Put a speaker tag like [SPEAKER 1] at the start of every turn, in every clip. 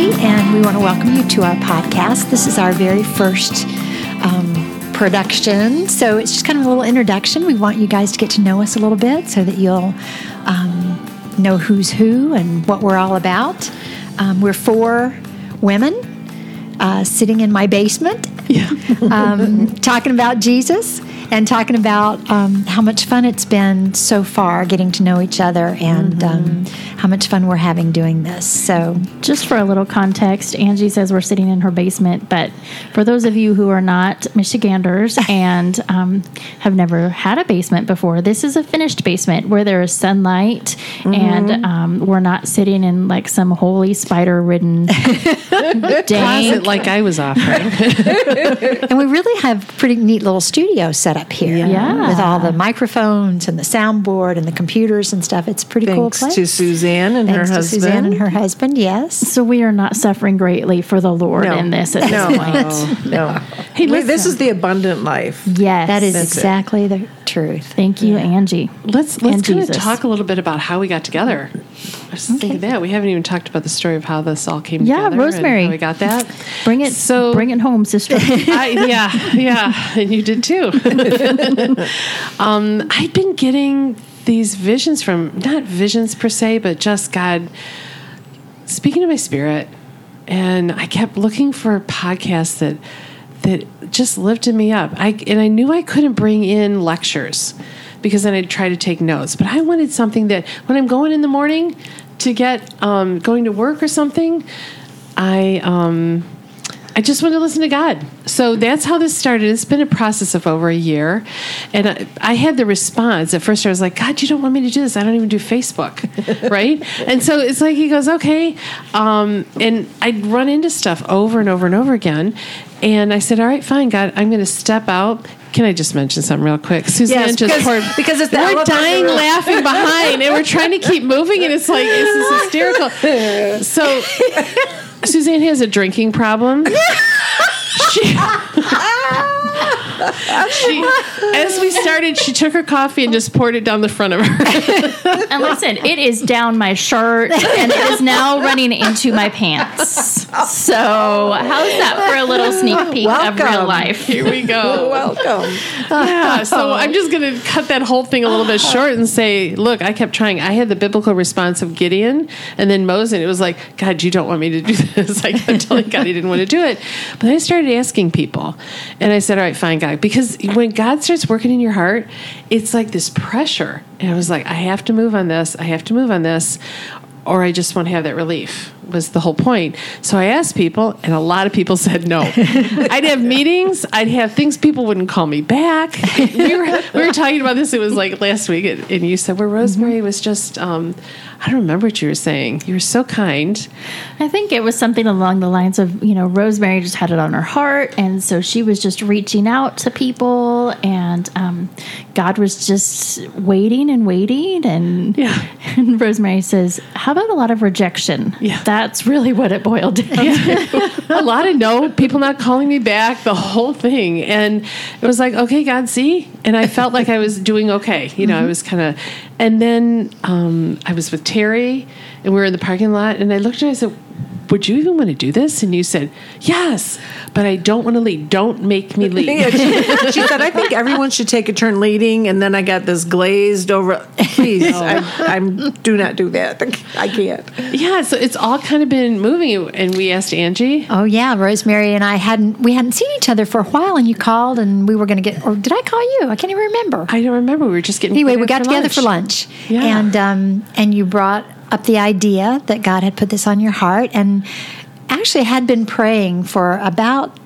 [SPEAKER 1] And we want to welcome you to our podcast. This is our very first um, production, so it's just kind of a little introduction. We want you guys to get to know us a little bit so that you'll um, know who's who and what we're all about. Um, we're four women uh, sitting in my basement, um, talking about Jesus and talking about um, how much fun it's been so far getting to know each other and um, how much fun we're having doing this. So,
[SPEAKER 2] Just for a little context, Angie says we're sitting in her basement, but for those of you who are not Michiganders and um, have never had a basement before, this is a finished basement where there is sunlight and um, we're not sitting in like some holy spider ridden
[SPEAKER 3] Closet like I was offering.
[SPEAKER 1] and we really have pretty neat little studio set up here
[SPEAKER 2] Yeah.
[SPEAKER 1] with all the microphones and the soundboard and the computers and stuff. It's a pretty cool
[SPEAKER 4] Thanks
[SPEAKER 1] place.
[SPEAKER 4] to Suzanne and
[SPEAKER 1] Thanks
[SPEAKER 4] her
[SPEAKER 1] to
[SPEAKER 4] husband.
[SPEAKER 1] Suzanne and her husband, yes.
[SPEAKER 2] So we are not suffering greatly for the Lord
[SPEAKER 4] no.
[SPEAKER 2] in this at
[SPEAKER 4] no,
[SPEAKER 2] this point.
[SPEAKER 4] no, no. Hey, this is the abundant life.
[SPEAKER 2] Yes.
[SPEAKER 1] That is
[SPEAKER 4] That's it.
[SPEAKER 1] exactly the truth.
[SPEAKER 2] Thank you, Angie.
[SPEAKER 3] Let's let's
[SPEAKER 2] And
[SPEAKER 3] kind of talk a little bit about how we got together. I was thinking that we haven't even talked about the story of how this all came
[SPEAKER 2] Yeah,
[SPEAKER 3] together. Yeah,
[SPEAKER 2] Rosemary.
[SPEAKER 3] we got that.
[SPEAKER 2] Bring it
[SPEAKER 3] So-
[SPEAKER 2] bring it home, sister.
[SPEAKER 3] I, yeah, yeah, and you did too. um, I'd been getting these visions from not visions per se, but just God speaking to my spirit, and I kept looking for podcasts that that just lifted me up. I and I knew I couldn't bring in lectures because then I'd try to take notes, but I wanted something that when I'm going in the morning to get um, going to work or something, I. Um, I just want to listen to God. So that's how this started. It's been a process of over a year. And I, I had the response. At first, I was like, God, you don't want me to do this. I don't even do Facebook. right? And so it's like, he goes, okay. Um, and I'd run into stuff over and over and over again. And I said, all right, fine, God, I'm going to step out. Can I just mention something real quick? Suzanne
[SPEAKER 4] Yes,
[SPEAKER 3] just
[SPEAKER 4] because-
[SPEAKER 3] poured.
[SPEAKER 4] because it's the
[SPEAKER 3] we're dying laughing behind, and we're trying to keep moving, and it's like this is hysterical. So Suzanne has a drinking problem. she, she, as we started, she took her coffee and just poured it down the front of her.
[SPEAKER 2] And listen, it is down my shirt and it is now running into my pants. So, how's that for a little sneak peek of real life?
[SPEAKER 3] Here we go.
[SPEAKER 4] Welcome.
[SPEAKER 3] Yeah, so I'm just going to cut that whole thing a little bit uh-huh. short and say, look, I kept trying. I had the biblical response of Gideon and then Moses, and it was like, God, you don't want me to do this. I kept telling God he didn't want to do it. But I started asking people, and I said, all right, fine, God. Because when God starts working in your heart, it's like this pressure. And I was like, I have to move on this. I have to move on this. Or I just won't have that relief was the whole point. So I asked people, and a lot of people said no. I'd have meetings, I'd have things, people wouldn't call me back. We were, we were talking about this, it was like last week, and and you said, where Rosemary was just, um, I don't remember what you were saying. You were so kind.
[SPEAKER 2] I think it was something along the lines of, you know, Rosemary just had it on her heart. And so she was just reaching out to people, and um, God was just waiting and waiting. And,
[SPEAKER 3] Yeah.
[SPEAKER 2] and Rosemary says, How about a lot of rejection?
[SPEAKER 3] Yeah.
[SPEAKER 2] That's really what it boiled down to.
[SPEAKER 3] a lot of no, people not calling me back, the whole thing. And it was like, okay, God, see? And I felt like I was doing okay. You know, I was kind of, and then um, I was with Terry and we were in the parking lot and I looked at you and I said, would you even want to do this? And you said, yes, but I don't want to lead. Don't make me lead.
[SPEAKER 4] Yeah, she, she said, I think everyone should take a turn leading. And then I got this glazed over. Please, I, I'm do not do that. I can't.
[SPEAKER 3] yeah, so it's all kind of been moving. And we asked Angie.
[SPEAKER 1] Oh yeah, Rosemary and I hadn't we hadn't seen each other for a while, and you called, and we were going to get. Or did I call you? I can't even remember.
[SPEAKER 3] I don't remember. We were just getting
[SPEAKER 1] anyway, we
[SPEAKER 3] together
[SPEAKER 1] got together for lunch,
[SPEAKER 3] Yeah.
[SPEAKER 1] and um, and you brought up the idea that God had put this on your heart, and actually had been praying for about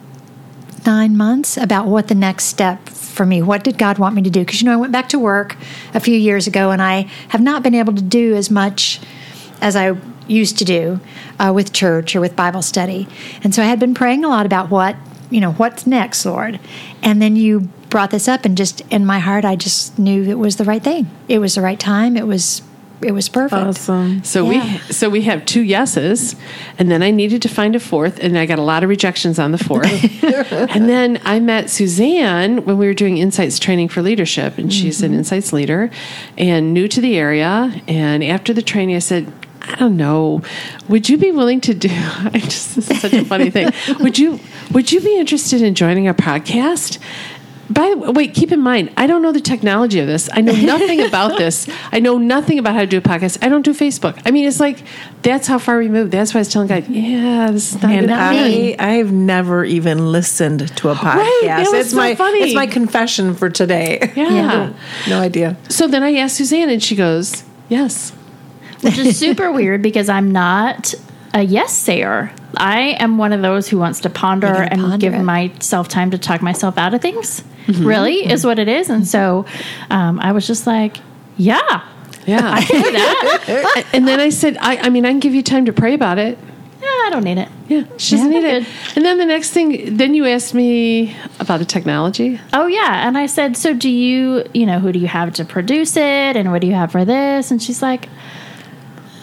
[SPEAKER 1] nine months about what the next step for me. What did God want me to do? Because you know, I went back to work a few years ago, and I have not been able to do as much as I used to do uh, with church or with Bible study, and so I had been praying a lot about what you know what's next, Lord, and then you brought this up, and just in my heart, I just knew it was the right thing. It was the right time. It was it was perfect.
[SPEAKER 4] Awesome.
[SPEAKER 3] So
[SPEAKER 1] Yeah.
[SPEAKER 3] we so we have two yeses, and then I needed to find a fourth, and I got a lot of rejections on the fourth. and then I met Suzanne when we were doing Insights training for leadership, and she's an mm-hmm. Insights leader and new to the area. And after the training, I said, I don't know. Would you be willing to do? I just this is such a funny thing. Would you Would you be interested in joining our podcast? By the way, wait, keep in mind, I don't know the technology of this. I know nothing about this. I know nothing about how to do a podcast. I don't do Facebook. I mean, it's like that's how far removed. That's why I was telling God, yeah, this is not
[SPEAKER 4] And
[SPEAKER 3] good for me.
[SPEAKER 4] I, I've never even listened to a podcast.
[SPEAKER 3] Right, that was
[SPEAKER 4] it's
[SPEAKER 3] so
[SPEAKER 4] my
[SPEAKER 3] funny.
[SPEAKER 4] it's my confession for today.
[SPEAKER 3] Yeah.
[SPEAKER 4] no idea.
[SPEAKER 3] So then I asked Suzanne, and she goes, "Yes."
[SPEAKER 2] which is super weird because I'm not a yes sayer. I am one of those who wants to ponder and
[SPEAKER 1] ponder
[SPEAKER 2] give
[SPEAKER 1] it.
[SPEAKER 2] myself time to talk myself out of things.
[SPEAKER 3] Mm-hmm.
[SPEAKER 2] Really is what it is, and so um, I was just like, yeah,
[SPEAKER 3] Yeah.
[SPEAKER 2] i do that.
[SPEAKER 3] and then I said, I, I mean, I can give you time to pray about it.
[SPEAKER 2] yeah, I don't need it.
[SPEAKER 3] Yeah, she doesn't
[SPEAKER 2] Yeah,
[SPEAKER 3] need it.
[SPEAKER 2] good.
[SPEAKER 3] And then the next thing, then you asked me about the technology.
[SPEAKER 2] Oh yeah, and I said, so do you, you know, who do you have to produce it, and what do you have for this? And she's like,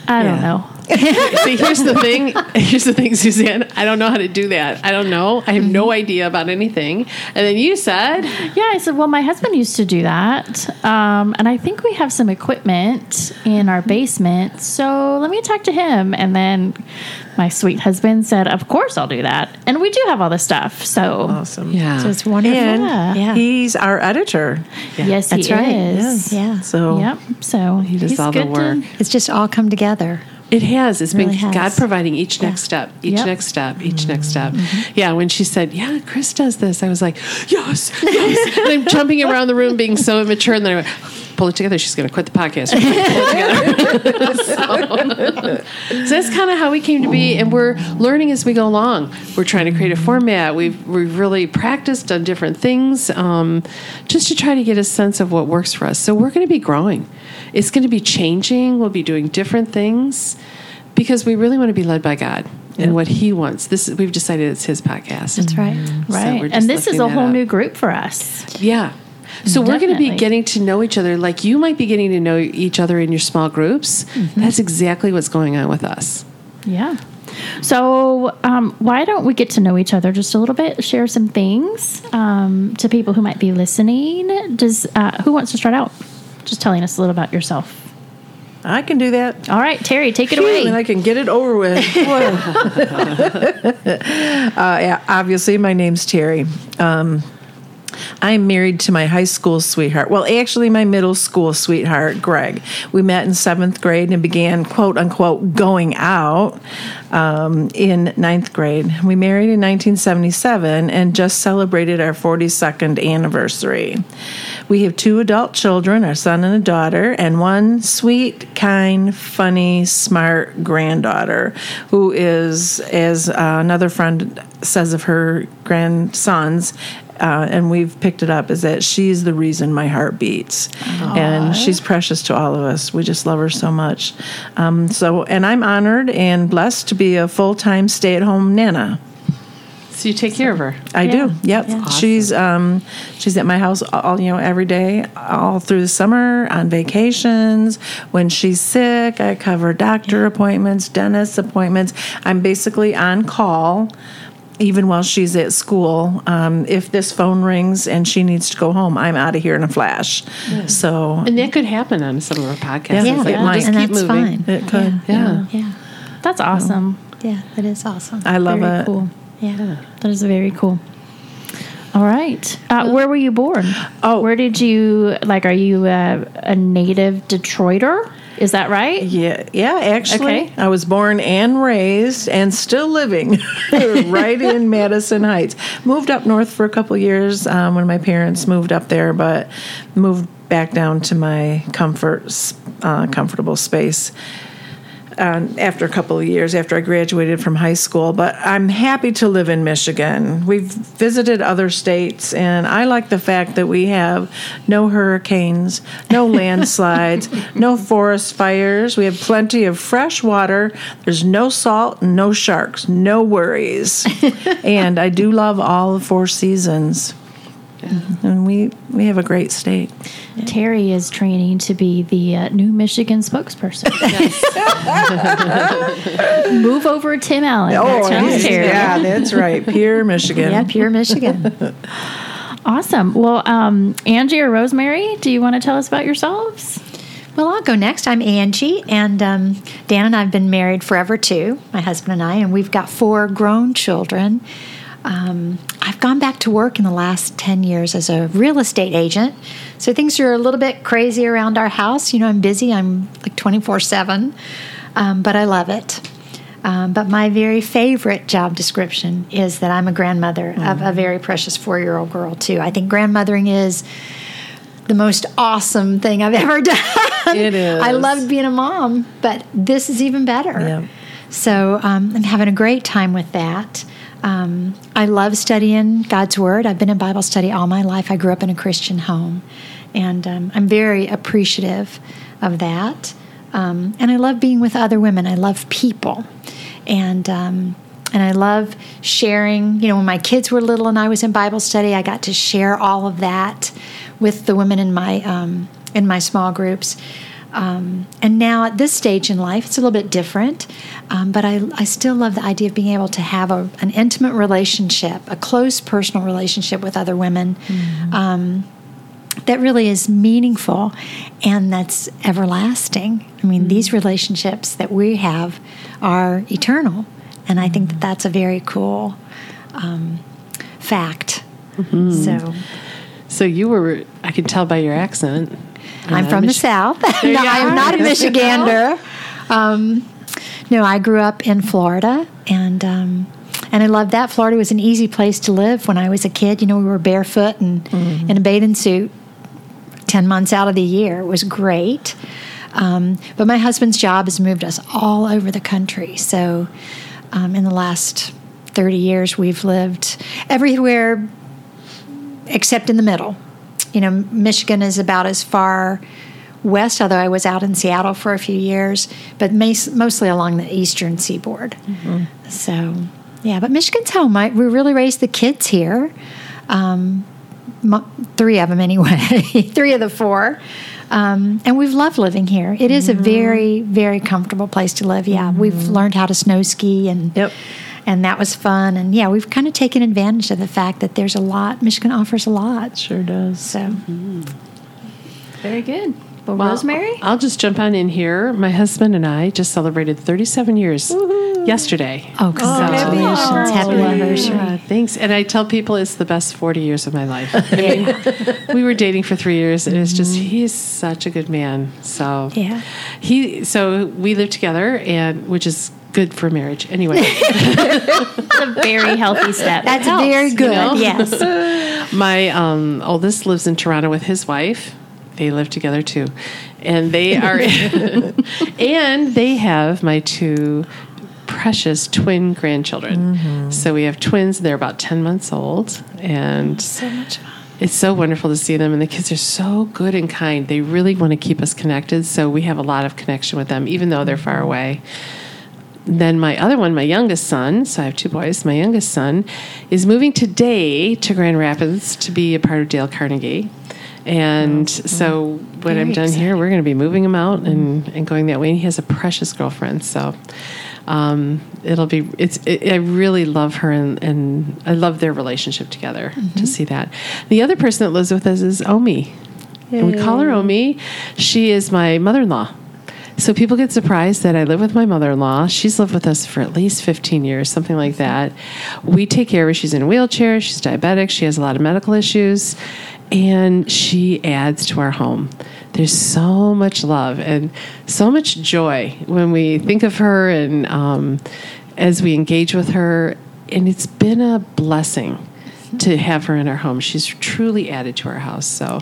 [SPEAKER 2] I don't know.
[SPEAKER 3] See, here's the thing. Here's the thing, Suzanne. I don't know how to do that. I don't know. I have
[SPEAKER 2] Mm-hmm.
[SPEAKER 3] no idea about anything. And then you said,
[SPEAKER 2] Yeah, I said, well, my husband used to do that. Um, and I think we have some equipment in our basement. So let me talk to him. And then my sweet husband said, of course I'll do that. And we do have all the stuff. So
[SPEAKER 4] Awesome.
[SPEAKER 3] yeah.
[SPEAKER 1] So it's wonderful.
[SPEAKER 4] And
[SPEAKER 2] Yeah.
[SPEAKER 1] Yeah.
[SPEAKER 4] he's our editor.
[SPEAKER 2] yes,
[SPEAKER 1] That's
[SPEAKER 2] he
[SPEAKER 1] right.
[SPEAKER 2] is.
[SPEAKER 1] Yeah.
[SPEAKER 4] So
[SPEAKER 2] Yep. So he
[SPEAKER 3] does all the work.
[SPEAKER 1] It's just all come together.
[SPEAKER 3] It has. It's
[SPEAKER 1] really
[SPEAKER 3] been
[SPEAKER 1] has.
[SPEAKER 3] God providing each next step, each
[SPEAKER 2] Yep.
[SPEAKER 3] next step, each next step.
[SPEAKER 1] Mm-hmm.
[SPEAKER 3] Yeah, when she said, Yeah, Chris does this, I was like, Yes, yes. and I'm jumping around the room being so immature. And then I went, Pull it together. She's going to quit the podcast. Pull it together. so, so that's kind of how we came to be. And we're learning as we go along. We're trying to create a format. We've, we've really practiced, done different things um, just to try to get a sense of what works for us. So we're going to be growing. It's going to be changing. We'll be doing different things because we really want to be led by God and what He wants. This is, we've decided it's His podcast.
[SPEAKER 1] That's right.
[SPEAKER 3] So
[SPEAKER 2] Right.
[SPEAKER 3] we're
[SPEAKER 2] and this is a whole
[SPEAKER 3] up.
[SPEAKER 2] new group for us.
[SPEAKER 3] Yeah. So we're going to be getting to know each other like you might be getting to know each other in your small groups.
[SPEAKER 2] Mm-hmm.
[SPEAKER 3] That's exactly what's going on with us.
[SPEAKER 2] Yeah. So, um, why don't we get to know each other just a little bit? Share some things um, to people who might be listening. Does uh, who wants to start out? Just telling us a little about yourself.
[SPEAKER 4] I can do that.
[SPEAKER 2] All right, Terry, take it
[SPEAKER 4] Phew,
[SPEAKER 2] away.
[SPEAKER 4] and I can get it over with. uh, yeah, obviously, my name's Terry. Um, I'm married to my high school sweetheart. Well, actually, my middle school sweetheart, Greg. We met in seventh grade and began, quote unquote, going out um, in ninth grade. We married in 1977 and just celebrated our 42nd anniversary. We have two adult children, our son and a daughter, and one sweet, kind, funny, smart granddaughter who is, as uh, another friend says of her grandsons, uh, and we've picked it up, is that she's the reason my heart beats. And she's precious to all of us. We just love her so much. Um, so, and I'm honored and blessed to be a full time stay at home nana.
[SPEAKER 3] So you take care of her.
[SPEAKER 4] I
[SPEAKER 2] Yeah.
[SPEAKER 4] do. Yep. She's um she's at my house all you know every day, all through the summer, on vacations. When she's sick, I cover doctor appointments, dentist appointments. I'm basically on call. Even while she's at school, um, if this phone rings and she needs to go home, I'm out of here in a flash. So
[SPEAKER 3] And that could happen on some of our podcasts.
[SPEAKER 4] Yeah,
[SPEAKER 3] It's like,
[SPEAKER 4] it
[SPEAKER 3] we'll
[SPEAKER 4] might.
[SPEAKER 3] just
[SPEAKER 1] and
[SPEAKER 3] keep
[SPEAKER 1] that's
[SPEAKER 3] moving.
[SPEAKER 1] fine.
[SPEAKER 4] it could.
[SPEAKER 3] Yeah.
[SPEAKER 1] Yeah.
[SPEAKER 2] That's awesome.
[SPEAKER 1] Yeah, that is awesome.
[SPEAKER 4] I love
[SPEAKER 2] very
[SPEAKER 4] it.
[SPEAKER 2] cool.
[SPEAKER 1] yeah.
[SPEAKER 2] That is very cool. All right. Uh, where were you born?
[SPEAKER 4] Oh.
[SPEAKER 2] where did you like? Are you a, a native Detroiter? Is that right?
[SPEAKER 4] Yeah, yeah. Actually,
[SPEAKER 2] Okay.
[SPEAKER 4] I was born and raised and still living right in Madison Heights. Moved up north for a couple years um, when my parents moved up there, but moved back down to my comfort, uh, comfortable space. Um, after a couple of years after I graduated from high school, but I'm happy to live in Michigan. We've visited other states, and I like the fact that we have no hurricanes, no landslides, no forest fires. We have plenty of fresh water. There's no salt, no sharks, no worries. and I do love all the four seasons. And we, we have a great state.
[SPEAKER 2] Terry is training to be the uh, new Michigan spokesperson. Move over Tim Allen. That's right, Terry.
[SPEAKER 4] Oh, yeah, that's right. Pure Michigan.
[SPEAKER 1] Yeah, pure Michigan.
[SPEAKER 2] Awesome. Well, um, Angie or Rosemary, do you want to tell us about yourselves?
[SPEAKER 1] Well, I'll go next. I'm Angie, and um, Dan and I have been married forever too, my husband and I, and we've got four grown children. Um, I've gone back to work in the last 10 years as a real estate agent. So things are a little bit crazy around our house. You know, I'm busy, I'm like 24 7, um, but I love it. Um, but my very favorite job description is that I'm a grandmother mm-hmm. of a very precious four year old girl, too. I think grandmothering is the most awesome thing I've ever done.
[SPEAKER 4] It is.
[SPEAKER 1] I love being a mom, but this is even better. Yeah. So um, I'm having a great time with that. Um, I love studying God's Word. I've been in Bible study all my life. I grew up in a Christian home, and um, I'm very appreciative of that. Um, and I love being with other women. I love people, and um, and I love sharing. You know, when my kids were little and I was in Bible study, I got to share all of that with the women in my um, in my small groups. Um, and now at this stage in life, it's a little bit different, um, but I, I still love the idea of being able to have a, an intimate relationship, a close personal relationship with other women mm-hmm. um, that really is meaningful and that's everlasting. I mean, mm-hmm. these relationships that we have are eternal, and I think that mm-hmm. that's a very cool um, fact.
[SPEAKER 3] Mm-hmm. So, so you were, I can tell by your accent
[SPEAKER 1] I'm from the South. no, I am not a Michigander. Um, no, I grew up in Florida, and um, and I loved that. Florida was an easy place to live when I was a kid. You know, we were barefoot and mm-hmm. in a bathing suit ten months out of the year. It was great. Um, but my husband's job has moved us all over the country. So um, in the last 30 years, we've lived everywhere except in the middle you know, Michigan is about as far west, although I was out in Seattle for a few years, but mostly along the eastern seaboard. Mm-hmm. So, yeah, but Michigan's home. I, we really raised the kids here. Um, three of them, anyway, three of the four. Um, and we've loved living here. It is mm-hmm. a very, very comfortable place to live. Yeah, mm-hmm. we've learned how to snow ski and. Yep and that was fun. And yeah, we've kind of taken advantage of the fact that there's a lot. Michigan offers a lot.
[SPEAKER 4] Sure does.
[SPEAKER 1] So, mm-hmm.
[SPEAKER 2] very good. Well, well, Rosemary?
[SPEAKER 3] I'll just jump on in here. My husband and I just celebrated 37 years Woo-hoo. yesterday.
[SPEAKER 1] Oh, congratulations. Oh, Happy anniversary. Yeah,
[SPEAKER 3] thanks. And I tell people it's the best 40 years of my life. I mean, we were dating for three years, and it's just, mm-hmm. he's such a good man. So,
[SPEAKER 1] yeah.
[SPEAKER 3] He, so we live together, and which is good for marriage. Anyway,
[SPEAKER 2] it's a very healthy step.
[SPEAKER 1] That's helps, very good. You know? Yes.
[SPEAKER 3] My um, oldest lives in Toronto with his wife. They live together too, and they are, and they have my two precious twin grandchildren. Mm-hmm. So we have twins. They're about ten months old, and
[SPEAKER 1] so much fun.
[SPEAKER 3] It's so wonderful to see them, and the kids are so good and kind. They really want to keep us connected, so we have a lot of connection with them, even though they're far away then my other one, my youngest son, so I have two boys, my youngest son is moving today to Grand Rapids to be a part of Dale Carnegie. And oh, so when I'm done exciting. here, we're going to be moving him out and, and going that way. And he has a precious girlfriend. So um, it'll be, it's, it, I really love her and, and, I love their relationship together mm-hmm. to see that. The other person that lives with us is Omi. And we call her Omi. She is my mother in law. So people get surprised that I live with my mother in law. She's lived with us for at least 15 years, something like that. We take care of her. She's in a wheelchair, she's diabetic, she has a lot of medical issues, and she adds to our home. There's so much love and so much joy when we think of her and um, as we engage with her. And it's been a blessing to have her in our home. She's truly added to our house. So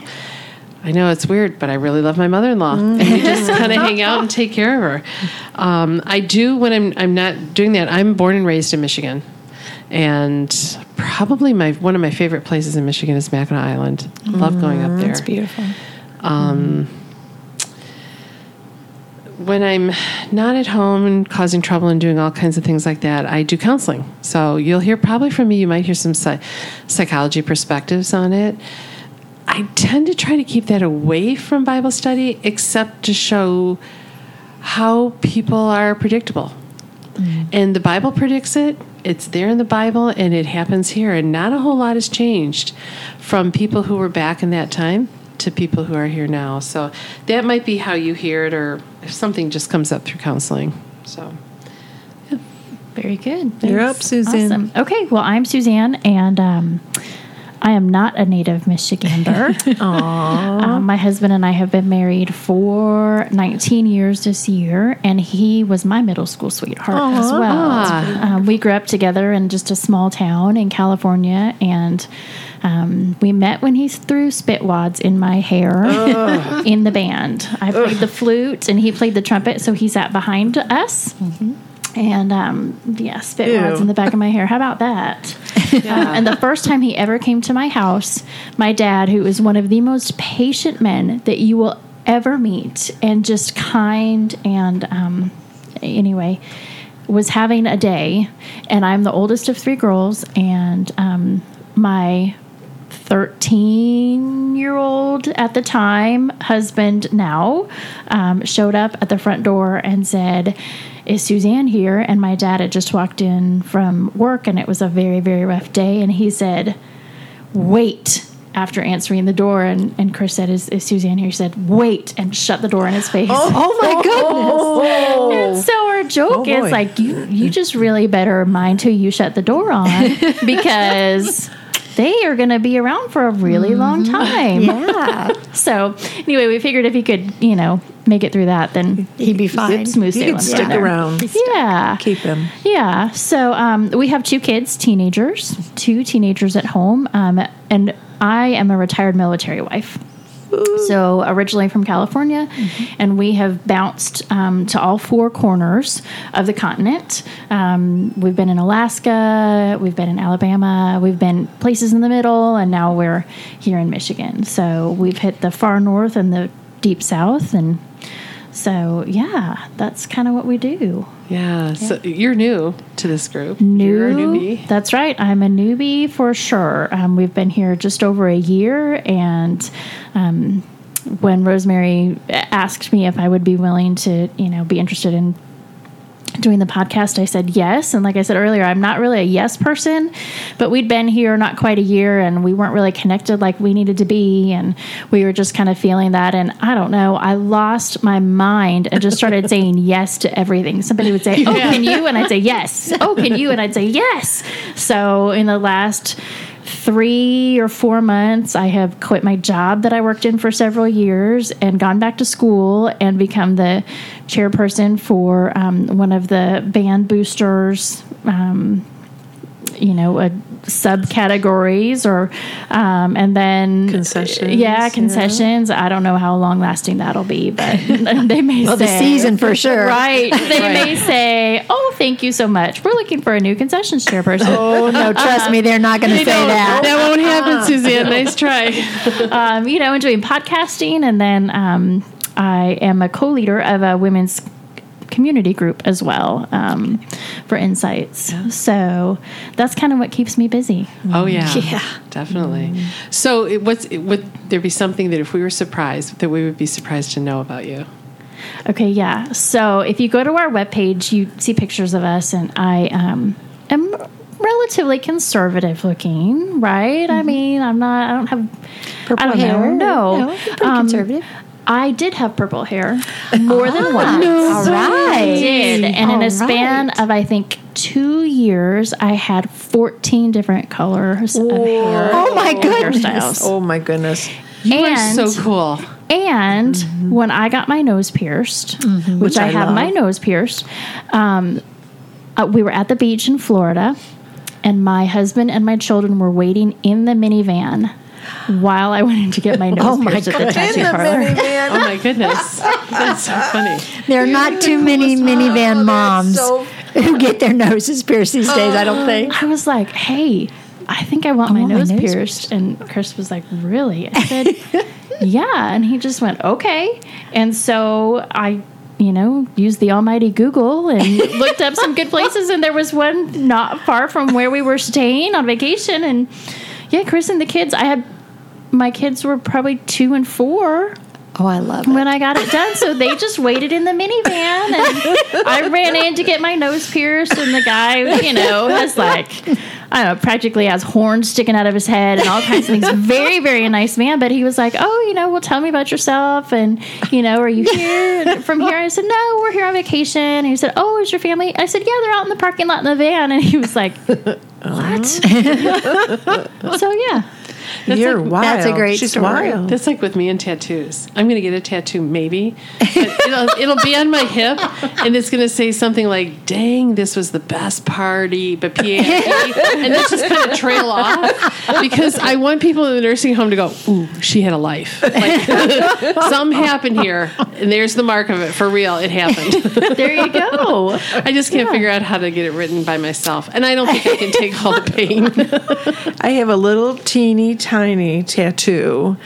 [SPEAKER 3] I know it's weird, but I really love my mother-in-law, mm. and we just kind of hang out and take care of her. Um, I do when I'm I'm not doing that. I'm born and raised in Michigan, and probably my one of my favorite places in Michigan is Mackinac Island. Mm, love going up there.
[SPEAKER 1] It's beautiful.
[SPEAKER 3] Um, mm. When I'm not at home and causing trouble and doing all kinds of things like that, I do counseling. So you'll hear probably from me. You might hear some psychology perspectives on it I tend to try to keep that away from Bible study, except to show how people are predictable. Mm. And the Bible predicts it. It's there in the Bible, and it happens here. And not a whole lot has changed from people who were back in that time. to people who are here now. So that might be how you hear it, or if something just comes up through counseling. So
[SPEAKER 2] Very good.
[SPEAKER 4] You're up, Suzanne.
[SPEAKER 2] Awesome. Okay, well, I'm Suzanne, and um, I am not a native Michigander. um, my husband and I have been married for 19 years this year, and he was my middle school sweetheart as well. Um, we grew up together in just a small town in California, and um, we met when he threw spitwads in my hair in the band. I played the flute, and he played the trumpet, so he sat behind us. And um, yeah, spit
[SPEAKER 4] Ew.
[SPEAKER 2] wads in the back of my hair. How about that? Um, and the first time he ever came to my house, my dad, who is one of the most patient men that you will ever meet, and just kind and um, anyway, was having a day. And I'm the oldest of three girls, and um, my 13 year old at the time, husband now, um, showed up at the front door and said, Is Suzanne here? And my dad had just walked in from work and it was a very, very rough day. And he said, Wait. After answering the door, and, and Chris said, is, is Suzanne here? He said, Wait, and shut the door in his face.
[SPEAKER 1] Oh my goodness.
[SPEAKER 2] And so our joke
[SPEAKER 4] Oh,
[SPEAKER 2] is like you you just really better mind who you shut the door on because they are going to be around for a really long time.
[SPEAKER 1] Yeah.
[SPEAKER 2] So anyway, we figured if he could, you know, make it through that, then
[SPEAKER 1] He'd be fine.
[SPEAKER 2] smooth sailing.
[SPEAKER 4] can stick around.
[SPEAKER 2] Yeah.
[SPEAKER 4] Keep him.
[SPEAKER 2] Yeah. So um, we have two kids, teenagers, two teenagers at home, um, and I am a retired military wife. So originally from California, and we have bounced um, to all four corners of the continent. Um, we've been in Alaska, we've been in Alabama, we've been places in the middle, and now we're here in Michigan. So we've hit the far north and the deep south, and so yeah, that's kind of what we do.
[SPEAKER 3] yeah, so you're new to this group.
[SPEAKER 2] New,
[SPEAKER 3] You're a newbie.
[SPEAKER 2] That's right. I'm a newbie for sure. Um, we've been here just over a year, and um, when Rosemary asked me if I would be willing to, you know, be interested in doing the podcast, I said yes. And like I said earlier, I'm not really a yes person, but we'd been here not quite a year and we weren't really connected like we needed to be. And we were just kind of feeling that. And I don't know, I lost my mind and just started saying yes to everything. Somebody would say, Oh, can you? And I'd say yes. Oh, can you? And I'd say yes. So in the last three or four months, I have quit my job that I worked in for several years and gone back to school and become the chairperson for um, one of the band boosters. Um, you know, uh, subcategories or, um, and then
[SPEAKER 4] Concessions,
[SPEAKER 2] Yeah,
[SPEAKER 4] yeah.
[SPEAKER 2] concessions. I don't know how long lasting that'll be, but they may
[SPEAKER 1] Well,
[SPEAKER 2] say
[SPEAKER 1] the season for sure.
[SPEAKER 2] Right. They may say, "Oh, thank you so much. We're looking for a new concessions chairperson."
[SPEAKER 1] Oh no, trust me, they're not going to say that.
[SPEAKER 3] That won't happen, Suzanne. Nice try.
[SPEAKER 2] um, you know, and doing podcasting, and then um, I am a co-leader of a women's community group as well um, for Insights. So that's kind of what keeps me busy.
[SPEAKER 3] Oh yeah,
[SPEAKER 1] Yeah.
[SPEAKER 3] definitely. So, it, what's it, would there be something that if we were surprised that we would be surprised to know about you?
[SPEAKER 2] Okay, yeah. So if you go to our webpage, you see pictures of us, and I um, am relatively conservative looking, right? I mean, I'm not. I don't have
[SPEAKER 1] Purple
[SPEAKER 2] I don't
[SPEAKER 1] hair?
[SPEAKER 2] know.
[SPEAKER 1] No, pretty
[SPEAKER 2] Um,
[SPEAKER 1] conservative.
[SPEAKER 2] I did have purple hair more than once.
[SPEAKER 1] All
[SPEAKER 2] I did, and in a span
[SPEAKER 1] right.
[SPEAKER 2] of I think two years, I had 14 different colors of hair.
[SPEAKER 1] Oh, my goodness.
[SPEAKER 2] Hairstyles.
[SPEAKER 4] Oh my goodness.
[SPEAKER 3] You are so cool.
[SPEAKER 2] And when I got my nose pierced, which,
[SPEAKER 4] Which
[SPEAKER 2] I,
[SPEAKER 4] I
[SPEAKER 2] had
[SPEAKER 4] love.
[SPEAKER 2] my nose pierced, um, uh, we were at the beach in Florida, and my husband and my children were waiting in the minivan while I went in to get my oh nose
[SPEAKER 1] Oh my
[SPEAKER 2] pierced at the tattoo
[SPEAKER 4] In the
[SPEAKER 2] parlor.
[SPEAKER 4] minivan.
[SPEAKER 3] Oh my goodness, that's so funny.
[SPEAKER 1] There are not too many minivan
[SPEAKER 4] Oh,
[SPEAKER 1] moms
[SPEAKER 4] so
[SPEAKER 1] who get their noses pierced these days. I don't think.
[SPEAKER 2] I was like, "Hey, I think I want my
[SPEAKER 1] want my
[SPEAKER 2] nose
[SPEAKER 1] nose
[SPEAKER 2] pierced," and Chris was like, "Really?" I said, "Yeah," and he just went, "Okay," and so I. You know, used the almighty Google and looked up some good places, and there was one not far from where we were staying on vacation. And yeah, Chris and the kids, I had my kids were probably two and four.
[SPEAKER 1] Oh, I love it.
[SPEAKER 2] when I got it done. So they just waited in the minivan, and I ran in to get my nose pierced, and the guy, you know, has like. I don't know, practically has horns sticking out of his head and all kinds of things. Very, very nice man. But he was like, Oh, you know, well, tell me about yourself. And, you know, are you here from here? I said, No, we're here on vacation. And he said, Oh, is your family? I said, Yeah, they're out in the parking lot in the van. And he was like, What? Uh-huh. so, yeah.
[SPEAKER 4] You're
[SPEAKER 3] a-
[SPEAKER 4] wild.
[SPEAKER 1] that's a great
[SPEAKER 4] She's
[SPEAKER 1] story.
[SPEAKER 4] wild.
[SPEAKER 3] That's like with me and tattoos. I'm going to get a tattoo, maybe. It'll, it'll be on my hip, and it's going to say something like, dang, this was the best party, but P A N E. And then just kind of trail off because I want people in the nursing home to go, ooh, she had a life. Like, something happened here, and there's the mark of it. For real, it happened.
[SPEAKER 2] There you go.
[SPEAKER 3] I just can't figure out how to get it written by myself. And I don't think I can take all the pain.
[SPEAKER 4] I have a little teeny tiny tattoo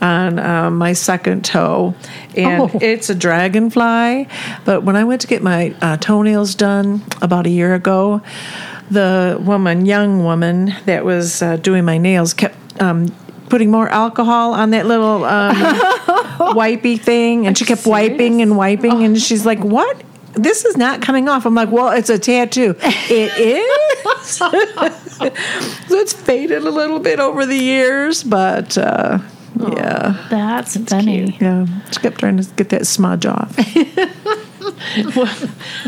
[SPEAKER 4] on um, my second toe, and
[SPEAKER 1] Oh.
[SPEAKER 4] it's a dragonfly. But when I went to get my uh, toenails done about a year ago, the woman, young woman that was uh, doing my nails, kept um, putting more alcohol on that little um, wipey thing, and she kept wiping and wiping, and she's like, "What?" This is not coming off. I'm like, well, it's a tattoo. It is. so it's faded a little bit over the years, but uh, yeah,
[SPEAKER 2] That's funny.
[SPEAKER 4] yeah. She kept trying to get that smudge off.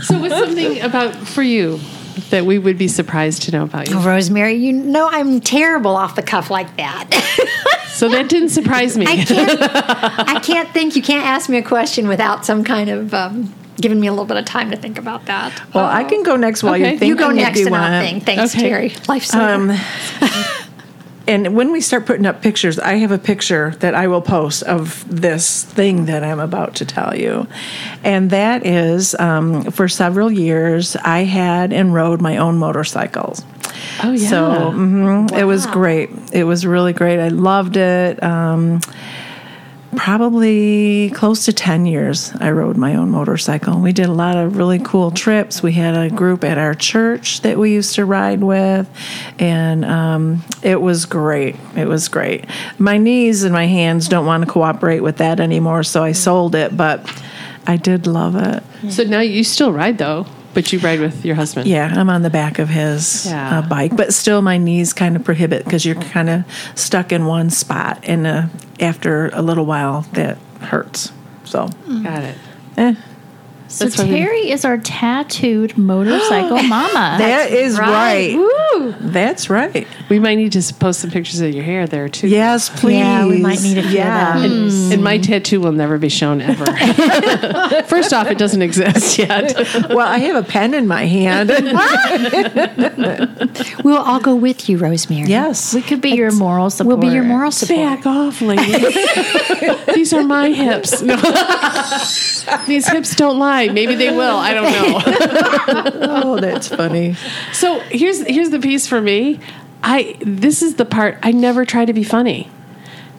[SPEAKER 3] so, what's something about for you that we would be surprised to know about you?
[SPEAKER 1] Rosemary, you know I'm terrible off the cuff like that.
[SPEAKER 3] So that didn't surprise me.
[SPEAKER 1] I can't. I can't think. You can't ask me a question without some kind of um, giving me a little bit of time to think about that.
[SPEAKER 4] Well, I can go next while
[SPEAKER 3] Okay.
[SPEAKER 4] you're thinking.
[SPEAKER 1] you go
[SPEAKER 4] if
[SPEAKER 1] next,
[SPEAKER 4] you
[SPEAKER 1] and I'll think. Thanks,
[SPEAKER 3] Okay.
[SPEAKER 1] Terry. Life's
[SPEAKER 4] Um, and when we start putting up pictures, I have a picture that I will post of this thing that I'm about to tell you. And that is um, for several years, I had and rode my own motorcycles.
[SPEAKER 3] Oh yeah.
[SPEAKER 4] So mhm, it was great. It was really great. I loved it. Um, probably close to 10 years I rode my own motorcycle. We did a lot of really cool trips. We had a group at our church that we used to ride with, and um, it was great. It was great. My knees and my hands don't want to cooperate with that anymore, so I sold it, but I did love it.
[SPEAKER 3] so now you still ride though, but you ride with your husband.
[SPEAKER 4] Yeah, I'm on the back of his
[SPEAKER 3] Yeah.
[SPEAKER 4] uh, bike, but still my knees kind of prohibit because you're kind of stuck in one spot, and uh, after a little while, that hurts. So,
[SPEAKER 3] Got it.
[SPEAKER 4] eh,
[SPEAKER 2] So
[SPEAKER 3] That's what I.
[SPEAKER 2] Terry is our tattooed motorcycle mama.
[SPEAKER 4] that is right.
[SPEAKER 2] Woo!
[SPEAKER 4] That's right.
[SPEAKER 3] We might need to post some pictures of your hair there too.
[SPEAKER 4] Yes, please.
[SPEAKER 1] Yeah, we might need a few of
[SPEAKER 4] Yeah.
[SPEAKER 1] those.
[SPEAKER 3] And my tattoo will never be shown ever. First off, it doesn't exist yet.
[SPEAKER 4] Well, I have a pen in my hand.
[SPEAKER 1] We'll all go with you, Rosemary.
[SPEAKER 4] yes.
[SPEAKER 2] We could be your moral support.
[SPEAKER 1] We'll be your moral support.
[SPEAKER 3] Back off, lady. These are my hips. No. These hips don't lie. Maybe they will. I don't know.
[SPEAKER 4] Oh, that's funny.
[SPEAKER 3] So here's here's the piece for me. I this is the part I never try to be funny.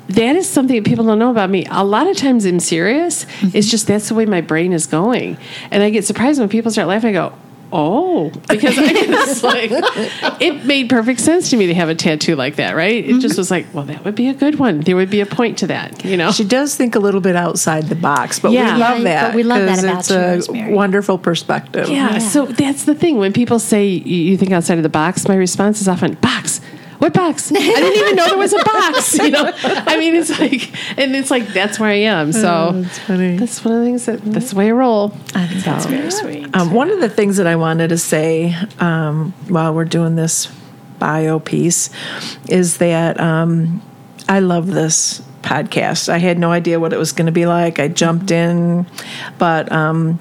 [SPEAKER 3] That is something that people don't know about me. A lot of times I'm serious. It's mm-hmm. just that's the way my brain is going, and I get surprised when people start laughing. I go, "Oh," because I it's like it made perfect sense to me to have a tattoo like that, right? It just mm-hmm. was like, well, that would be a good one. There would be a point to that, you know.
[SPEAKER 4] She does think a little bit outside the box, but
[SPEAKER 3] Yeah.
[SPEAKER 4] we love
[SPEAKER 1] Yeah,
[SPEAKER 4] that.
[SPEAKER 1] but we love that about
[SPEAKER 4] it's
[SPEAKER 1] you,
[SPEAKER 4] a
[SPEAKER 1] Rosemary.
[SPEAKER 4] wonderful perspective.
[SPEAKER 3] Yeah, so that's the thing. When people say you you think outside of the box, my response is often box. What box? I didn't even know there was a box. You know, I mean, it's like, and it's like that's where I am. So
[SPEAKER 4] That's funny.
[SPEAKER 3] that's one of the things that that's the way I roll.
[SPEAKER 1] I think that's very sweet.
[SPEAKER 4] Um, one of the things that I wanted to say um, while we're doing this bio piece is that um, I love this podcast. I had no idea what it was going to be like. I jumped in, but um,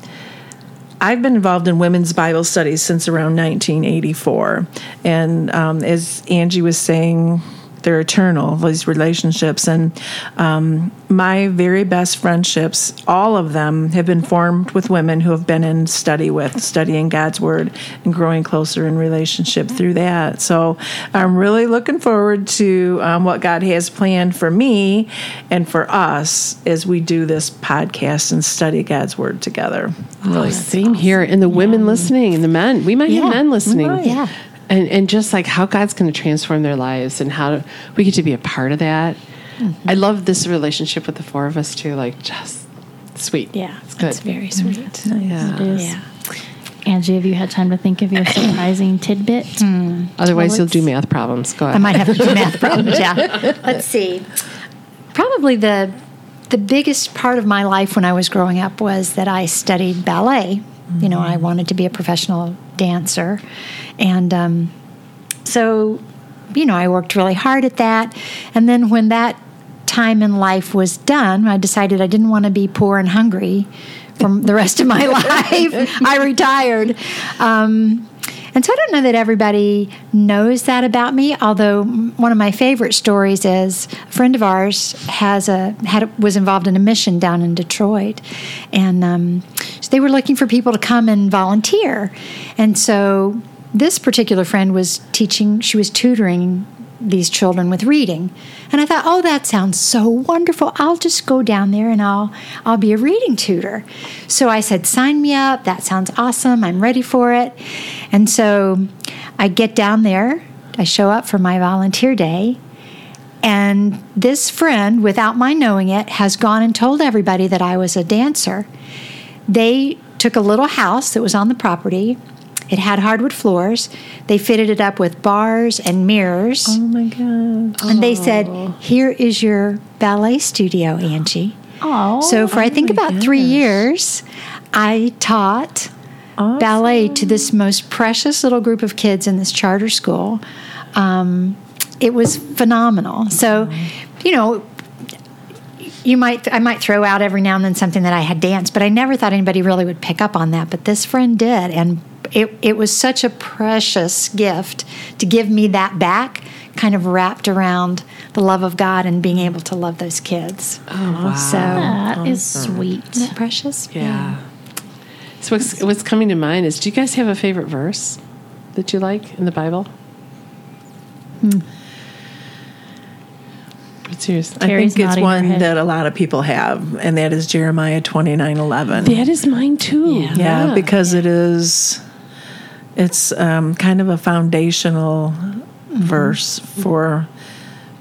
[SPEAKER 4] I've been involved in women's Bible studies since around 1984. And um, as Angie was saying, they're eternal, these relationships. And um, my very best friendships, all of them have been formed with women who have been in study with, studying God's Word and growing closer in relationship through that. So I'm really looking forward to um, what God has planned for me and for us as we do this podcast and study God's Word together. Really
[SPEAKER 3] Same here, and the women listening, and the men. We might
[SPEAKER 1] Yeah.
[SPEAKER 3] have men listening.
[SPEAKER 1] might. Yeah.
[SPEAKER 3] And and just like how God's going to transform their lives, and how we get to be a part of that. Mm-hmm. I love this relationship with the four of us too. Like just sweet.
[SPEAKER 1] Yeah,
[SPEAKER 3] it's good.
[SPEAKER 1] It's very sweet.
[SPEAKER 3] yeah.
[SPEAKER 2] It is.
[SPEAKER 1] Yeah.
[SPEAKER 2] Angie, have you had time to think of your surprising tidbit? Hmm.
[SPEAKER 3] Otherwise,
[SPEAKER 2] Well,
[SPEAKER 3] you'll do math problems. Go ahead.
[SPEAKER 1] I might have to do math problems. Yeah. Let's see. Probably the the biggest part of my life when I was growing up was that I studied ballet. You know, I mm-hmm. wanted to be a professional dancer, and um, so you know, I worked really hard at that. And then when that time in life was done, I decided I didn't want to be poor and hungry for the rest of my life. I retired. Um, and so I don't know that everybody knows that about me. Although one of my favorite stories is a friend of ours has a had was involved in a mission down in Detroit, and um, so they were looking for people to come and volunteer. And so this particular friend was teaching. She was tutoring these children with reading. And I thought, oh, that sounds so wonderful. I'll just go down there and I'll I'll be a reading tutor. So I said, sign me up. That sounds awesome. I'm ready for it. And so I get down there. I show up for my volunteer day. And this friend, without my knowing it, has gone and told everybody that I was a dancer. They took a little house that was on the property. It had hardwood floors. They fitted it up with bars and mirrors.
[SPEAKER 4] Oh my god.
[SPEAKER 1] And they said, Here is your ballet studio, Angie.
[SPEAKER 2] Oh,
[SPEAKER 1] So, for I think
[SPEAKER 4] my
[SPEAKER 1] about three years, I taught ballet to this most precious little group of kids in this charter school. Um, it was phenomenal. So, you know, you might I might throw out every now and then something that I had danced, but I never thought anybody really would pick up on that. But this friend did, and it it was such a precious gift to give me that back, kind of wrapped around the love of God and being able to love those kids.
[SPEAKER 3] Oh, wow.
[SPEAKER 1] So
[SPEAKER 2] that is sweet.
[SPEAKER 1] isn't that precious?
[SPEAKER 3] Yeah. So what's, what's coming to mind is, do you guys have a favorite verse that you like in the Bible? Hmm. What's yours?
[SPEAKER 4] I think it's one that a lot of people have, and that is Jeremiah twenty nine eleven.
[SPEAKER 3] That is mine too.
[SPEAKER 4] yeah, because it is it's um, kind of a foundational verse for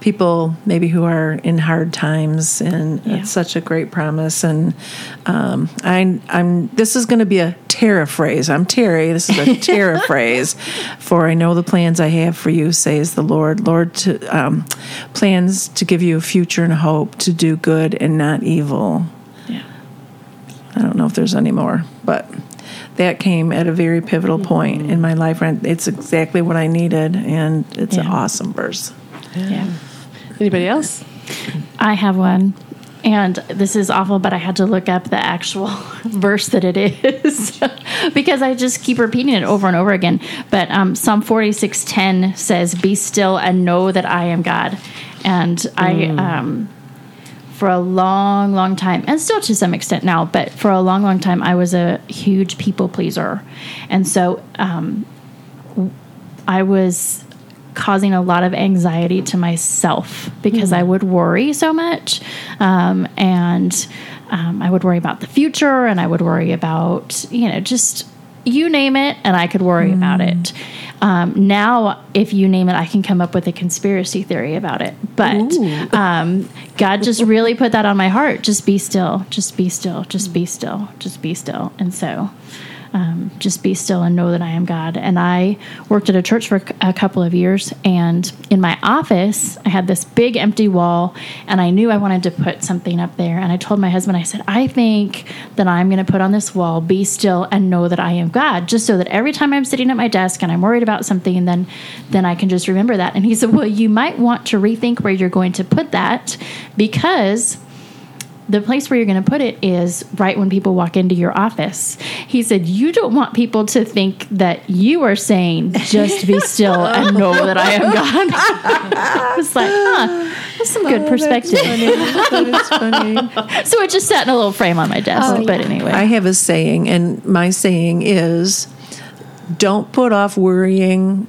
[SPEAKER 4] people maybe who are in hard times and it's such a great promise. And um, I, I'm this is going to be a paraphrase I'm Terry. This is a paraphrase for I know the plans I have for you says the Lord. Lord to um, plans to give you a future and hope to do good and not evil.
[SPEAKER 2] Yeah.
[SPEAKER 4] I don't know if there's any more, but that came at a very pivotal point in my life. And it's exactly what I needed, and it's an awesome verse.
[SPEAKER 2] Yeah.
[SPEAKER 3] Anybody else?
[SPEAKER 2] I have one. And this is awful, but I had to look up the actual verse that it is because I just keep repeating it over and over again. But um, Psalm forty six ten says, "Be still and know that I am God." And I, um, for a long, long time, and still to some extent now, but for a long, long time, I was a huge people pleaser, and so um, I was causing a lot of anxiety to myself because I would worry so much. Um, and um, I would worry about the future and I would worry about, you know, just you name it and I could worry about it. Um, now, if you name it, I can come up with a conspiracy theory about it. But um, God just really put that on my heart. Just be still. Just be still. Just be still. Just be still. And so um, just be still and know that I am God. And I worked at a church for a couple of years, and in my office, I had this big empty wall, and I knew I wanted to put something up there. And I told my husband, I said, I think that I'm going to put on this wall, be still and know that I am God, just so that every time I'm sitting at my desk and I'm worried about something, then then I can just remember that. And he said, Well, you might want to rethink where you're going to put that because the place where you're going to put it is right when people walk into your office. He said, You don't want people to think that you are saying, just be still and know that I am God. I was like, Huh, that's some good perspective.
[SPEAKER 4] that is funny.
[SPEAKER 2] So it just sat in a little frame on my desk.
[SPEAKER 1] Oh,
[SPEAKER 2] but
[SPEAKER 1] yeah.
[SPEAKER 2] anyway.
[SPEAKER 4] I have a saying, and my saying is don't put off worrying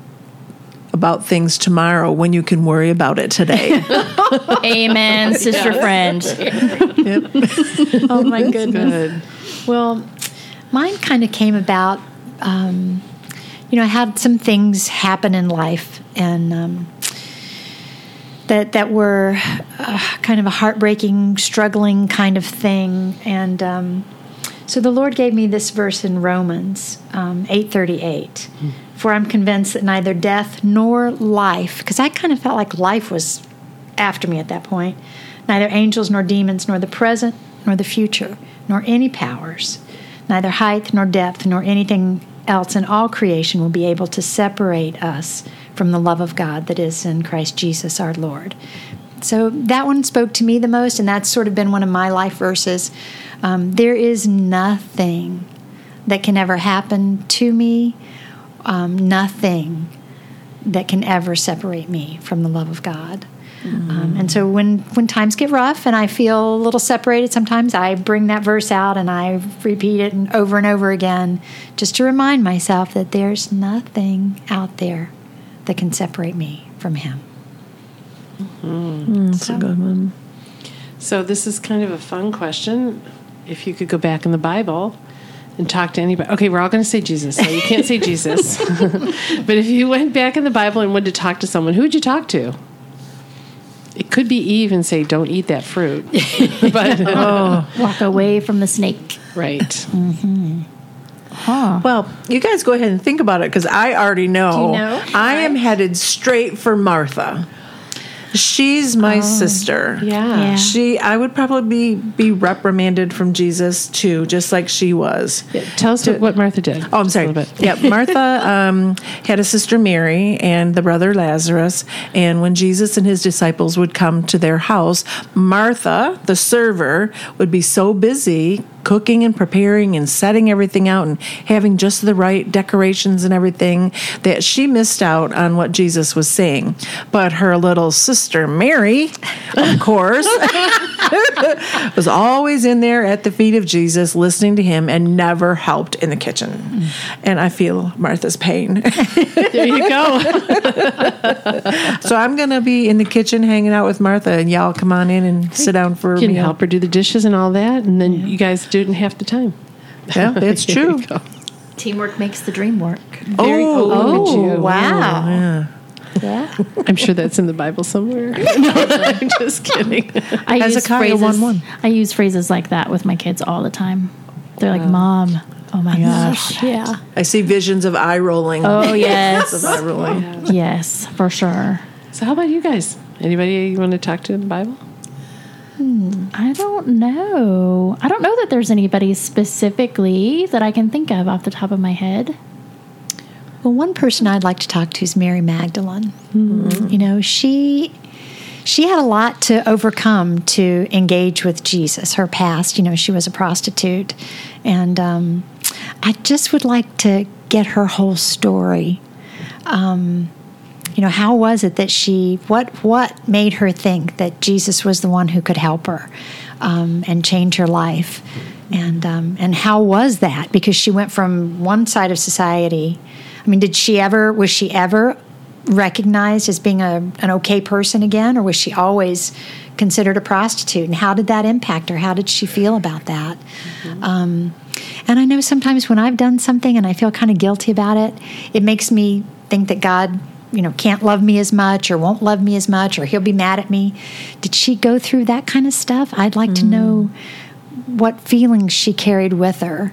[SPEAKER 4] about things tomorrow when you can worry about it today.
[SPEAKER 2] Amen, sister friend.
[SPEAKER 1] Oh my goodness.
[SPEAKER 3] Good.
[SPEAKER 1] Well, mine kind of came about. Um, you know, I had some things happen in life, and um, that that were uh, kind of a heartbreaking, struggling kind of thing. And um, so the Lord gave me this verse in Romans um, eight thirty eight. For I'm convinced that neither death nor life, because I kind of felt like life was after me at that point, neither angels nor demons, nor the present nor the future, nor any powers, neither height nor depth, nor anything else in all creation will be able to separate us from the love of God that is in Christ Jesus our Lord. So that one spoke to me the most, and that's sort of been one of my life verses. Um, there is nothing that can ever happen to me, um, nothing that can ever separate me from the love of God. Um, and so when when times get rough and I feel a little separated, sometimes I bring that verse out and I repeat it and over and over again, just to remind myself that there's nothing out there that can separate me from Him.
[SPEAKER 4] That's a good one.
[SPEAKER 3] So this is kind of a fun question. If you could go back in the Bible and talk to anybody. Okay, we're all going to say Jesus, so you can't say Jesus. but if you went back in the Bible and wanted to talk to someone, who would you talk to? It could be Eve and say, "Don't eat that fruit." but oh,
[SPEAKER 2] Walk away from the snake.
[SPEAKER 3] right, mm-hmm.
[SPEAKER 4] Well, you guys go ahead and think about it because I already know.
[SPEAKER 1] Do you know?
[SPEAKER 4] I am headed straight for Martha. She's my sister.
[SPEAKER 3] yeah.
[SPEAKER 2] Yeah.
[SPEAKER 4] She, I would probably be, be reprimanded from Jesus too, just like she was.
[SPEAKER 3] Tell us what Martha did.
[SPEAKER 4] Oh, I'm sorry.
[SPEAKER 3] A bit.
[SPEAKER 4] Yeah, Martha um, had a sister Mary and the brother Lazarus. And when Jesus and his disciples would come to their house, Martha, the server, would be so busy cooking and preparing and setting everything out and having just the right decorations and everything that she missed out on what Jesus was saying. But her little sister Mary, of course, was always in there at the feet of Jesus listening to him and never helped in the kitchen. Mm. And I feel Martha's pain.
[SPEAKER 3] There you go.
[SPEAKER 4] so I'm going to be in the kitchen hanging out with Martha and y'all come on in and sit down for a
[SPEAKER 3] You can
[SPEAKER 4] meal.
[SPEAKER 3] help her do the dishes and all that, and then you guys do it in half the time.
[SPEAKER 4] Yeah, it's true.
[SPEAKER 2] Teamwork makes the dream work.
[SPEAKER 3] Very-
[SPEAKER 4] Oh,
[SPEAKER 3] look at oh, you.
[SPEAKER 1] wow.
[SPEAKER 4] Yeah.
[SPEAKER 2] Yeah.
[SPEAKER 3] I'm sure that's in the Bible somewhere. no, I'm just kidding.
[SPEAKER 2] I use
[SPEAKER 4] Hezekiah
[SPEAKER 2] phrases.
[SPEAKER 4] 1-1.
[SPEAKER 2] I use phrases like that with my kids all the time. They're like, "Mom, oh my gosh, yeah,
[SPEAKER 4] I see visions of eye rolling.
[SPEAKER 2] oh yes,
[SPEAKER 4] Of eye rolling.
[SPEAKER 2] yes, for sure."
[SPEAKER 3] So, how about you guys? Anybody you want to talk to in the Bible?
[SPEAKER 2] I don't know. I don't know that there's anybody specifically that I can think of off the top of my head.
[SPEAKER 1] Well, one person I'd like to talk to is Mary Magdalene. You know, she she had a lot to overcome to engage with Jesus. Her past, you know, she was a prostitute, and um, I just would like to get her whole story. Um, you know, how was it that she what what made her think that Jesus was the one who could help her um, and change her life? And um, and how was that? Because she went from one side of society. I mean, did she ever was she ever recognized as being a, an okay person again, or was she always considered a prostitute? And how did that impact her? How did she feel about that? Um, and I know sometimes when I've done something and I feel kind of guilty about it, it makes me think that God, you know, can't love me as much or won't love me as much or he'll be mad at me. Did she go through that kind of stuff? I'd like to know mm. what feelings she carried with her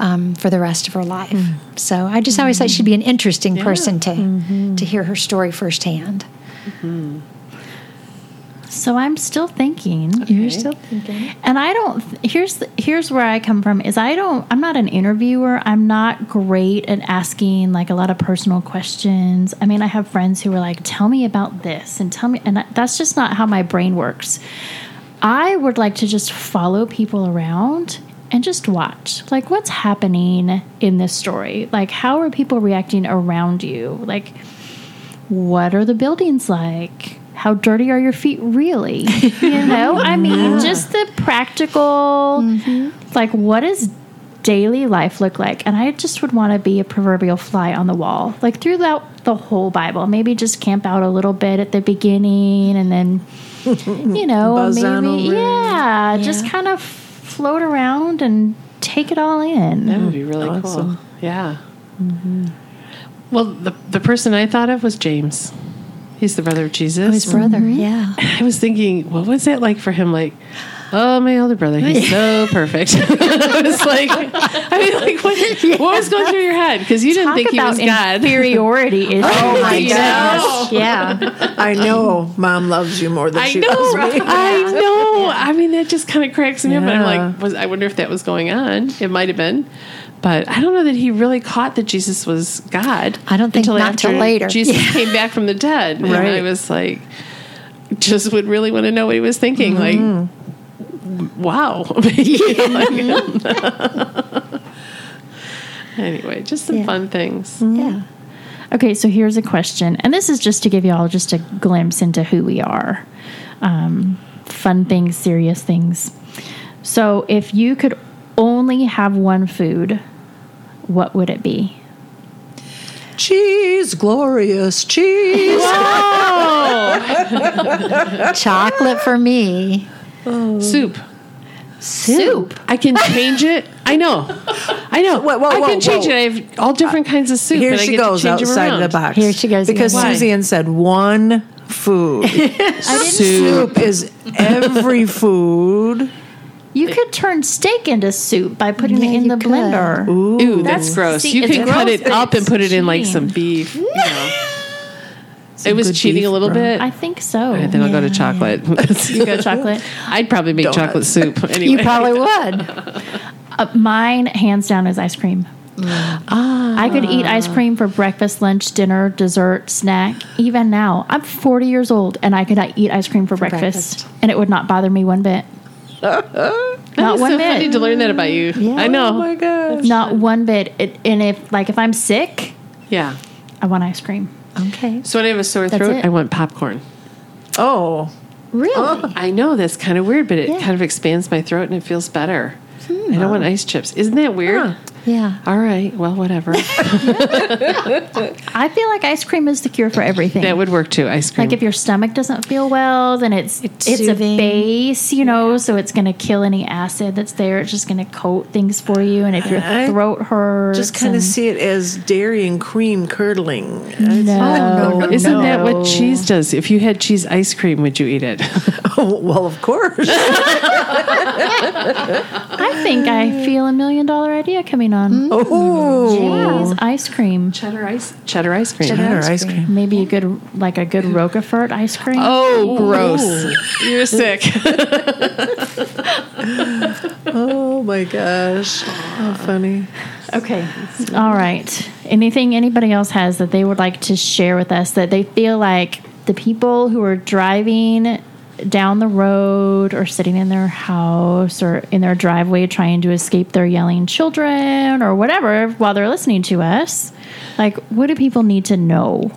[SPEAKER 1] um, for the rest of her life. Mm. So I just always thought she'd be an interesting person to mm-hmm. to hear her story firsthand. Mm-hmm.
[SPEAKER 2] So I'm still thinking.
[SPEAKER 1] You're still thinking.
[SPEAKER 2] And I don't here's the, here's where I come from is I don't I'm not an interviewer. I'm not great at asking like a lot of personal questions. I mean, I have friends who are like, "Tell me about this." And tell me and that's just not how my brain works. I would like to just follow people around and just watch. Like what's happening in this story? Like how are people reacting around you? Like what are the buildings like? How dirty are your feet really? You know, I mean, just the practical, mm-hmm. like, what does daily life look like? And I just would want to be a proverbial fly on the wall, like throughout the whole Bible. Maybe just camp out a little bit at the beginning and then, you know, maybe,
[SPEAKER 4] over.
[SPEAKER 2] yeah, just kind of float around and take it all in.
[SPEAKER 3] That would be really
[SPEAKER 4] Awesome.
[SPEAKER 3] cool. Yeah. Mm-hmm. Well, the the person I thought of was James. He's the brother of Jesus.
[SPEAKER 1] Oh, his brother. Mm-hmm. Yeah.
[SPEAKER 3] I was thinking, what was that like for him? Like, oh, my older brother, he's so perfect. I was like, I mean, like, what, what was going through your head? Because you didn't
[SPEAKER 2] Talk
[SPEAKER 3] think he was God.
[SPEAKER 2] inferiority issues.
[SPEAKER 4] Oh my gosh.
[SPEAKER 2] know?
[SPEAKER 1] Yeah.
[SPEAKER 4] I know mom loves you more than
[SPEAKER 3] I
[SPEAKER 4] she
[SPEAKER 3] know,
[SPEAKER 4] loves me.
[SPEAKER 3] I know. I mean, that just kind of cracks me up. But
[SPEAKER 4] I'm
[SPEAKER 3] like, was I wonder if that was going on? It might have been, but I don't know that he really caught that Jesus was God.
[SPEAKER 1] I don't think until not till later.
[SPEAKER 3] Jesus
[SPEAKER 1] Yeah.
[SPEAKER 3] came back from the dead, and
[SPEAKER 4] Right.
[SPEAKER 3] I was like, just would really want to know what he was thinking. Like, wow. Like- anyway, just some
[SPEAKER 1] Yeah.
[SPEAKER 3] fun things.
[SPEAKER 1] Yeah.
[SPEAKER 2] Okay, so here's a question, and this is just to give you all just a glimpse into who we are. Um, fun things, serious things. So, if you could only have one food, what would it be?
[SPEAKER 4] Cheese, glorious cheese.
[SPEAKER 1] Chocolate for me.
[SPEAKER 3] Soup.
[SPEAKER 1] Soup.
[SPEAKER 3] I can change it. I know. I know.
[SPEAKER 4] Whoa, whoa,
[SPEAKER 3] I
[SPEAKER 4] whoa,
[SPEAKER 3] can change
[SPEAKER 4] whoa.
[SPEAKER 3] it. I have all different uh, kinds of soup.
[SPEAKER 4] Here
[SPEAKER 3] and I
[SPEAKER 4] she
[SPEAKER 3] get
[SPEAKER 4] goes
[SPEAKER 3] change 'em
[SPEAKER 4] outside of the box.
[SPEAKER 1] Here she goes
[SPEAKER 4] Because
[SPEAKER 1] again.
[SPEAKER 3] Why?
[SPEAKER 4] Suzanne said one food. soup is every food.
[SPEAKER 2] You could turn steak into soup by putting
[SPEAKER 1] Yeah,
[SPEAKER 2] it in the
[SPEAKER 1] could.
[SPEAKER 2] blender.
[SPEAKER 3] Ooh, that's,
[SPEAKER 2] That's-
[SPEAKER 3] gross.
[SPEAKER 2] see,
[SPEAKER 3] you
[SPEAKER 2] it's
[SPEAKER 3] can cut it up and put it in like some beef. You know. it was cheating
[SPEAKER 4] beef
[SPEAKER 3] a little
[SPEAKER 4] broth.
[SPEAKER 3] bit.
[SPEAKER 2] I think so.
[SPEAKER 3] I think I'll go to
[SPEAKER 1] Yeah,
[SPEAKER 3] chocolate.
[SPEAKER 2] You go chocolate.
[SPEAKER 3] I'd probably make
[SPEAKER 4] Donut.
[SPEAKER 3] chocolate soup anyway.
[SPEAKER 1] You probably would.
[SPEAKER 2] Uh, mine, hands down, is ice cream. Ah, I could eat ice cream for breakfast, lunch, dinner, dessert, snack. Even now, I'm 40 years old, and I could eat ice cream for, breakfast,
[SPEAKER 1] breakfast.
[SPEAKER 2] and it would not bother me one bit.
[SPEAKER 3] That
[SPEAKER 2] Not one
[SPEAKER 3] so
[SPEAKER 2] bit.
[SPEAKER 3] funny to learn that about you.
[SPEAKER 1] Yeah.
[SPEAKER 3] I know.
[SPEAKER 4] Oh my gosh.
[SPEAKER 2] Not one bit. It, and if like if I'm sick,
[SPEAKER 3] yeah.
[SPEAKER 2] I want ice cream.
[SPEAKER 1] Okay.
[SPEAKER 3] So when I have a sore
[SPEAKER 2] That's
[SPEAKER 3] throat,
[SPEAKER 2] it.
[SPEAKER 3] I want popcorn.
[SPEAKER 4] Oh,
[SPEAKER 1] Really?
[SPEAKER 3] Oh, I know that's kind of weird, but it
[SPEAKER 1] Yeah.
[SPEAKER 3] kind of expands my throat and it feels better. Hmm. I don't want ice chips. Isn't that weird?
[SPEAKER 4] Huh.
[SPEAKER 1] Yeah.
[SPEAKER 3] All right. Well, whatever.
[SPEAKER 2] I feel like ice cream is the cure for everything.
[SPEAKER 3] that would work too. Ice cream.
[SPEAKER 2] like if your stomach doesn't feel well, then it's
[SPEAKER 1] It's
[SPEAKER 2] it's, a base, you know, so it's going to kill any acid that's there. It's just going to coat things for you. And if your
[SPEAKER 4] I
[SPEAKER 2] throat hurts,
[SPEAKER 4] just kind of see it as dairy and cream curdling.
[SPEAKER 2] no,
[SPEAKER 3] Isn't that what cheese does? If you had cheese ice cream, would you eat it?
[SPEAKER 4] Oh, well, of course.
[SPEAKER 2] I think I feel a million dollar idea coming on. Hmm?
[SPEAKER 4] Oh,
[SPEAKER 2] Cheese ice cream.
[SPEAKER 3] cheddar ice, cheddar ice cream.
[SPEAKER 4] cheddar ice cream.
[SPEAKER 2] Maybe a good, like a good Roquefort ice cream.
[SPEAKER 3] Oh, gross! You're sick.
[SPEAKER 4] Oh my gosh, how funny.
[SPEAKER 2] Okay. All right. Anything anybody else has that they would like to share with us that they feel like the people who are driving down the road or sitting in their house or in their driveway trying to escape their yelling children or whatever while they're listening to us, like what do people need to know?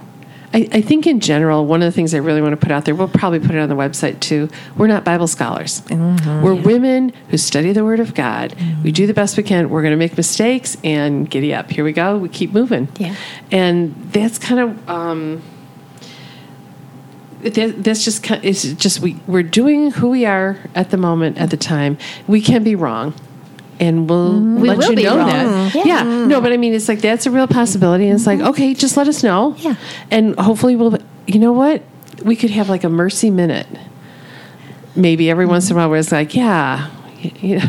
[SPEAKER 3] I, I think in general, one of the things I really want to put out there, we'll probably put it on the website too. We're not Bible scholars. We're women who study the Word of God. We do the best we can. We're going to make mistakes and giddy up. Here we go. We keep moving.
[SPEAKER 1] Yeah.
[SPEAKER 3] And that's kind of. Um, that, that's just it's just we we're doing who we are at the moment at the time. We can be wrong, and we'll mm-hmm.
[SPEAKER 2] let
[SPEAKER 3] you know
[SPEAKER 2] wrong.
[SPEAKER 3] that.
[SPEAKER 2] Yeah.
[SPEAKER 3] Yeah. no, but I mean, it's like that's a real possibility. And it's like mm-hmm. okay, just let us know.
[SPEAKER 1] Yeah.
[SPEAKER 3] and hopefully we'll. You know what? We could have like a mercy minute, maybe every once in a while, where it's like, yeah, y- yeah.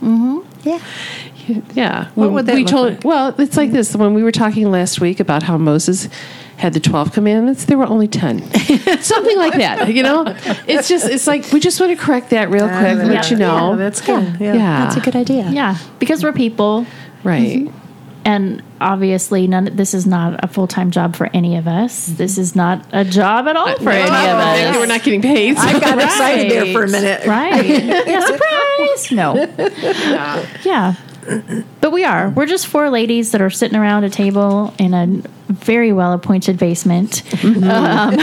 [SPEAKER 3] Mm-hmm.
[SPEAKER 1] Yeah.
[SPEAKER 3] Yeah.
[SPEAKER 4] What
[SPEAKER 3] When
[SPEAKER 4] would that
[SPEAKER 3] we
[SPEAKER 4] look
[SPEAKER 3] told
[SPEAKER 4] like?
[SPEAKER 3] well, it's like this. When we were talking last week about how Moses had the 12 commandments, there were only 10. Something like that, you know? It's just it's like we just want to correct that real ah, quick and let you know.
[SPEAKER 4] Yeah, that's good. Yeah.
[SPEAKER 3] Yeah.
[SPEAKER 1] That's a good idea.
[SPEAKER 2] Yeah, because we're people
[SPEAKER 3] right. Mm-hmm.
[SPEAKER 2] and obviously none this is not a full-time job for any of us. This is not a job at all for any of us.
[SPEAKER 3] We're not getting paid.
[SPEAKER 4] I got excited there for a minute.
[SPEAKER 2] Right. Yeah, surprise. No. Yeah. But we are. We're just four ladies that are sitting around a table in a very well appointed basement um,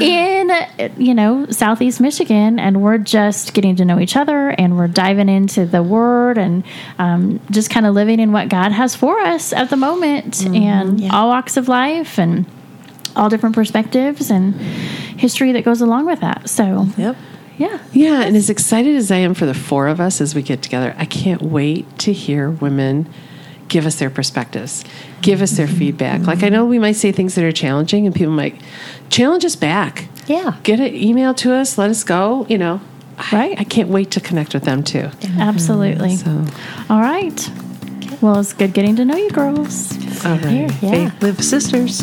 [SPEAKER 2] in, you know, Southeast Michigan. And we're just getting to know each other and we're diving into the Word and um, just kind of living in what God has for us at the moment and
[SPEAKER 1] Yeah.
[SPEAKER 2] all walks of life and all different perspectives and history that goes along with that. So,
[SPEAKER 4] Yep.
[SPEAKER 2] Yeah.
[SPEAKER 3] Yeah, and as excited as I am for the four of us as we get together, I can't wait to hear women give us their perspectives, give us their feedback. Like I know we might say things that are challenging, and people might challenge us back.
[SPEAKER 1] Yeah.
[SPEAKER 3] Get an email to us. Let us go. You know,
[SPEAKER 2] Right.
[SPEAKER 3] I, can't wait to connect with them too.
[SPEAKER 2] Absolutely.
[SPEAKER 3] So,
[SPEAKER 2] All right. Well, it's good getting to know you girls.
[SPEAKER 3] all right.
[SPEAKER 1] Yeah.
[SPEAKER 4] Faith Live Sisters.